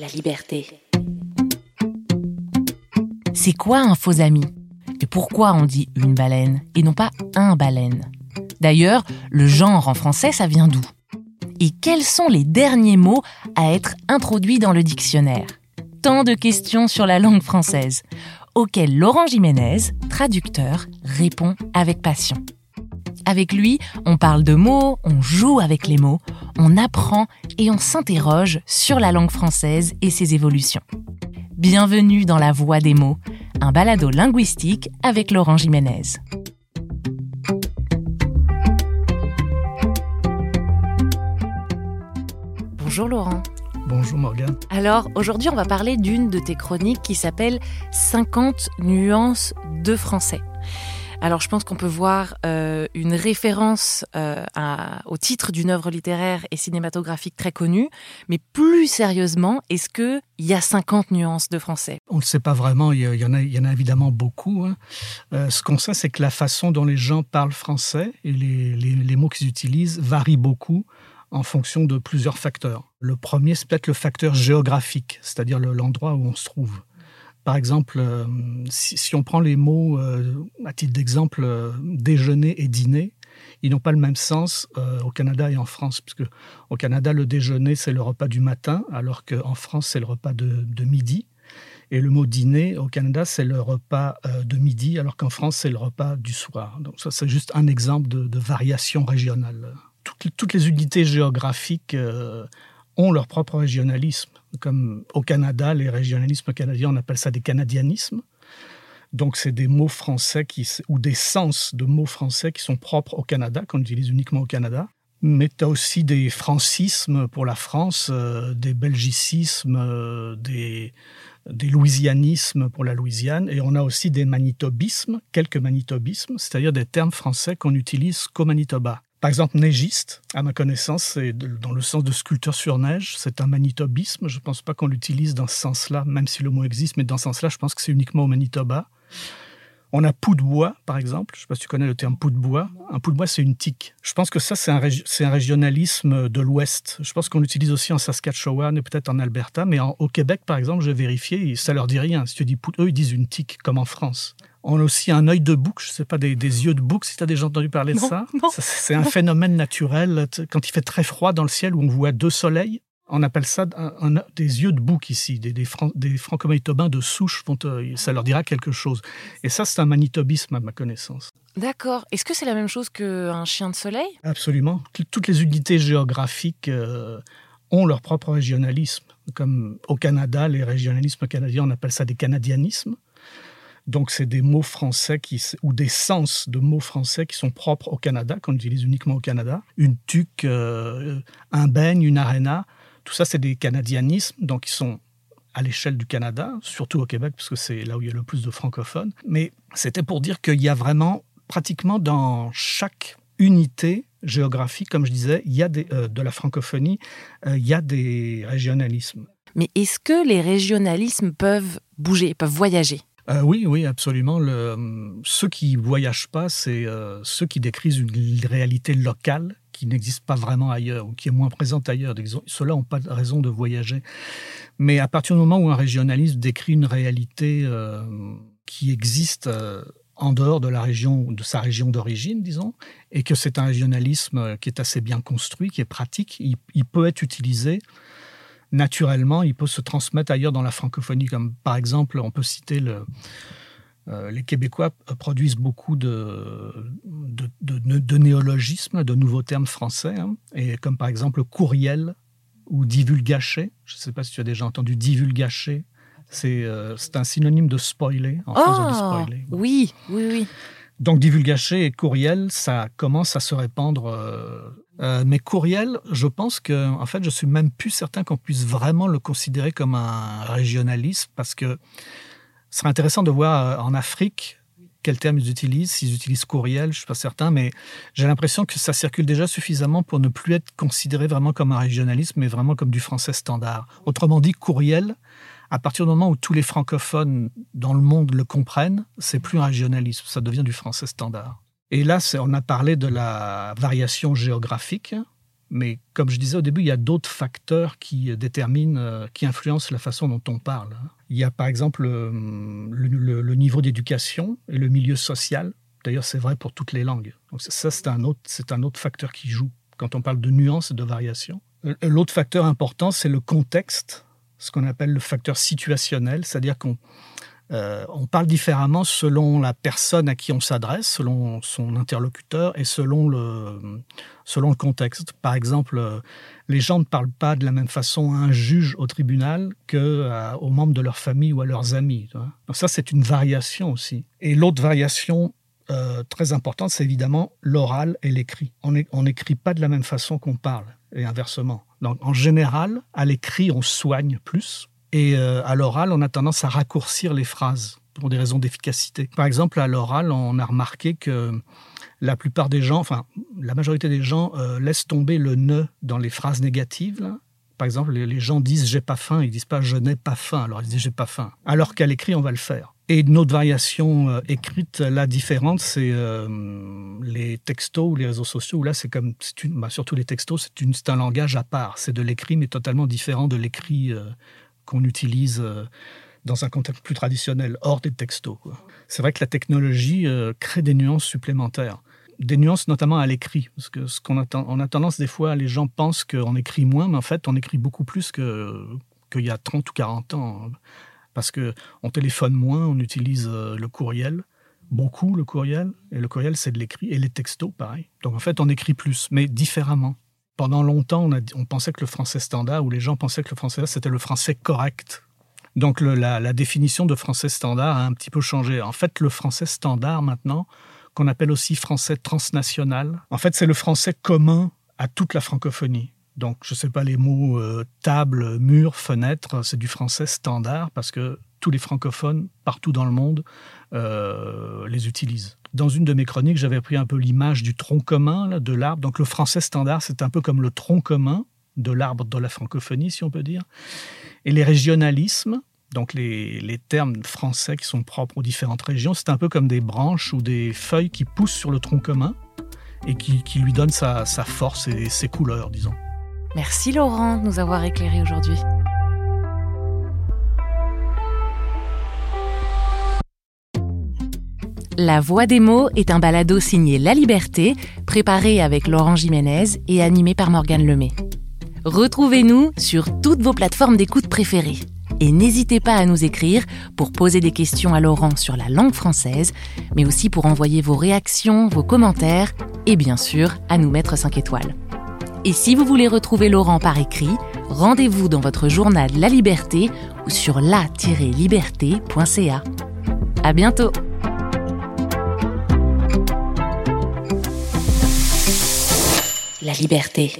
La liberté. C'est quoi un faux ami? Et pourquoi on dit une baleine et non pas un baleine? D'ailleurs, le genre en français, ça vient d'où? Et quels sont les derniers mots à être introduits dans le dictionnaire? Tant de questions sur la langue française, auxquelles Laurent Jiménez, traducteur, répond avec passion. Avec lui, on parle de mots, on joue avec les mots, on apprend et on s'interroge sur la langue française et ses évolutions. Bienvenue dans La Voix des mots, un balado linguistique avec Laurent Jiménez. Bonjour Laurent. Bonjour Morgane. Alors aujourd'hui on va parler d'une de tes chroniques qui s'appelle 50 nuances de français. Alors je pense qu'on peut voir euh, une référence euh, au titre d'une œuvre littéraire et cinématographique très connue, mais plus sérieusement, est-ce qu'il y a 50 nuances de français? On ne sait pas vraiment, il y, en a, il y en évidemment beaucoup. Hein. Euh, ce qu'on sait, c'est que la façon dont les gens parlent français et les, les mots qu'ils utilisent varient beaucoup en fonction de plusieurs facteurs. Le premier, c'est peut-être le facteur géographique, c'est-à-dire l'endroit où on se trouve. Par exemple, euh, si, on prend les mots, euh, à titre d'exemple, euh, déjeuner et dîner, ils n'ont pas le même sens au Canada et en France, puisque au Canada, le déjeuner, c'est le repas du matin, alors qu'en France, c'est le repas de, midi. Et le mot dîner, au Canada, c'est le repas de midi, alors qu'en France, c'est le repas du soir. Donc ça, c'est juste un exemple de, variation régionale. Toutes, toutes, les unités géographiques ont leur propre régionalisme. Comme au Canada, les régionalismes canadiens, on appelle ça des canadianismes. Donc, c'est des mots français ou des sens de mots français qui sont propres au Canada, qu'on utilise uniquement au Canada. Mais tu as aussi des francismes pour la France, euh, des belgicismes, euh, des, des louisianismes pour la Louisiane, et on a aussi des manitobismes, quelques manitobismes, c'est-à-dire des termes français qu'on utilise qu'au Manitoba. Par exemple, neigiste, à ma connaissance, c'est dans le sens de sculpteur sur neige, c'est un manitobisme. Je ne pense pas qu'on l'utilise dans ce sens-là, même si le mot existe, mais dans ce sens-là, je pense que c'est uniquement au Manitoba. On a pou de bois, par exemple. Je ne sais pas si tu connais le terme pou de bois. Un pou de bois, c'est une tique. Je pense que ça, c'est un, régionalisme de l'Ouest. Je pense qu'on l'utilise aussi en Saskatchewan et peut-être en Alberta. Mais au Québec, par exemple, j'ai vérifié, ça leur dit rien. Si tu dis pou, eux, ils disent une tique, comme en France. On a aussi un œil de bouc, je ne sais pas, des, yeux de bouc, si tu as déjà entendu parler de ça. C'est un phénomène naturel. Quand il fait très froid dans le ciel, où on voit deux soleils, on appelle ça des yeux de bouc ici. Des, des, des franco-manitobains de souche, ça leur dira quelque chose. Et ça, c'est un manitobisme à ma connaissance. D'accord. Est-ce que c'est la même chose qu'un chien de soleil? Absolument. Toutes les unités géographiques euh, ont leur propre régionalisme. Comme au Canada, les régionalismes canadiens, on appelle ça des canadianismes. Donc, c'est des mots français ou des sens de mots français qui sont propres au Canada, qu'on utilise uniquement au Canada. Une tuque, euh, un beigne, une arena, tout ça, c'est des canadianismes, donc ils sont à l'échelle du Canada, surtout au Québec, parce que c'est là où il y a le plus de francophones. Mais c'était pour dire qu'il y a vraiment, pratiquement dans chaque unité géographique, comme je disais, il y a euh, de la francophonie, euh, il y a des régionalismes. Mais est-ce que les régionalismes peuvent bouger, peuvent voyager? Euh, oui, oui, absolument. Le, ceux qui voyagent pas, c'est euh, ceux qui décrivent une réalité locale qui n'existe pas vraiment ailleurs ou qui est moins présente ailleurs. Ceux-là n'ont pas de raison de voyager. Mais à partir du moment où un régionaliste décrit une réalité euh, qui existe en dehors de la région, de sa région d'origine, disons, et que c'est un régionalisme qui est assez bien construit, qui est pratique, il peut être utilisé naturellement, il peut se transmettre ailleurs dans la francophonie. Comme par exemple, on peut citer le, euh, les Québécois produisent beaucoup de, de, néologismes, de nouveaux termes français, hein. et comme par exemple courriel ou divulgaché. Je ne sais pas si tu as déjà entendu divulgaché. C'est euh, un synonyme de spoiler, en oh, spoiler. Oui, oui, oui. Donc divulgaché et courriel, ça commence à se répandre. Euh, euh, mais courriel, je pense que, en fait, je suis même plus certain qu'on puisse vraiment le considérer comme un régionalisme parce que ce serait intéressant de voir euh, en Afrique quel terme ils utilisent. S'ils utilisent courriel, je ne suis pas certain, mais j'ai l'impression que ça circule déjà suffisamment pour ne plus être considéré vraiment comme un régionalisme, mais vraiment comme du français standard. Autrement dit, courriel, à partir du moment où tous les francophones dans le monde le comprennent, c'est plus un régionalisme, ça devient du français standard. Et là, on a parlé de la variation géographique. Mais comme je disais au début, il y a d'autres facteurs qui déterminent, qui influencent la façon dont on parle. Il y a par exemple le, niveau d'éducation et le milieu social. D'ailleurs, c'est vrai pour toutes les langues. Donc ça, c'est un, un autre facteur qui joue quand on parle de nuances et de variations. L'autre facteur important, c'est le contexte, ce qu'on appelle le facteur situationnel, c'est-à-dire qu'on euh, on parle différemment selon la personne à qui on s'adresse, selon son interlocuteur et selon le, contexte. Par exemple, euh, les gens ne parlent pas de la même façon à un juge au tribunal qu'aux euh, membres de leur famille ou à leurs amis. Donc ça, c'est une variation aussi. Et l'autre variation très importante, c'est évidemment l'oral et l'écrit. On n'écrit pas de la même façon qu'on parle, et inversement. Donc en général, à l'écrit, on soigne plus et euh, à l'oral, on a tendance à raccourcir les phrases pour des raisons d'efficacité. Par exemple, à l'oral, on a remarqué que la plupart des gens, enfin la majorité des gens, euh, laissent tomber le ne dans les phrases négatives. Par exemple, les, gens disent j'ai pas faim, ils disent pas je n'ai pas faim, alors ils disent j'ai pas faim. Alors qu'à l'écrit, on va le faire. Et une autre variation euh, écrite, la différente, c'est les textos ou les réseaux sociaux, où là, c'est comme, bah, surtout les textos, c'est un langage à part. C'est de l'écrit, mais totalement différent de l'écrit qu'on utilise euh, dans un contexte plus traditionnel, hors des textos. C'est vrai que la technologie euh, crée des nuances supplémentaires. Des nuances notamment à l'écrit, parce que ce qu'on a, on a tendance des fois, les gens pensent qu'on écrit moins, mais en fait, on écrit beaucoup plus qu'il y a 30 ou 40 ans. Parce qu'on téléphone moins, on utilise euh, le courriel, beaucoup le courriel, et le courriel c'est de l'écrit, et les textos pareil. Donc en fait, on écrit plus, mais différemment pendant longtemps, on, pensait que le français standard, ou les gens pensaient que le français c'était le français correct. Donc la, définition de français standard a un petit peu changé. En fait, le français standard maintenant, qu'on appelle aussi français transnational, en fait, c'est le français commun à toute la francophonie. Donc, je ne sais pas les mots euh, table, mur, fenêtre, c'est du français standard parce que tous les francophones partout dans le monde euh, les utilisent. Dans une de mes chroniques, j'avais pris un peu l'image du tronc commun de l'arbre. Donc le français standard, c'est un peu comme le tronc commun de l'arbre dans la francophonie, si on peut dire. Et les régionalismes, donc les, termes français qui sont propres aux différentes régions, c'est un peu comme des branches ou des feuilles qui poussent sur le tronc commun et qui, qui lui donnent sa, sa force et ses couleurs, disons. Merci Laurent de nous avoir éclairés aujourd'hui. La Voix des mots est un balado signé La Liberté, préparé avec Laurent Jiménez et animé par Morgane Lemay. Retrouvez-nous sur toutes vos plateformes d'écoute préférées. Et n'hésitez pas à nous écrire pour poser des questions à Laurent sur la langue française, mais aussi pour envoyer vos réactions, vos commentaires et bien sûr à nous mettre 5 étoiles. Et si vous voulez retrouver Laurent par écrit, rendez-vous dans votre journal La Liberté ou sur la-liberté.ca. À bientôt! La liberté.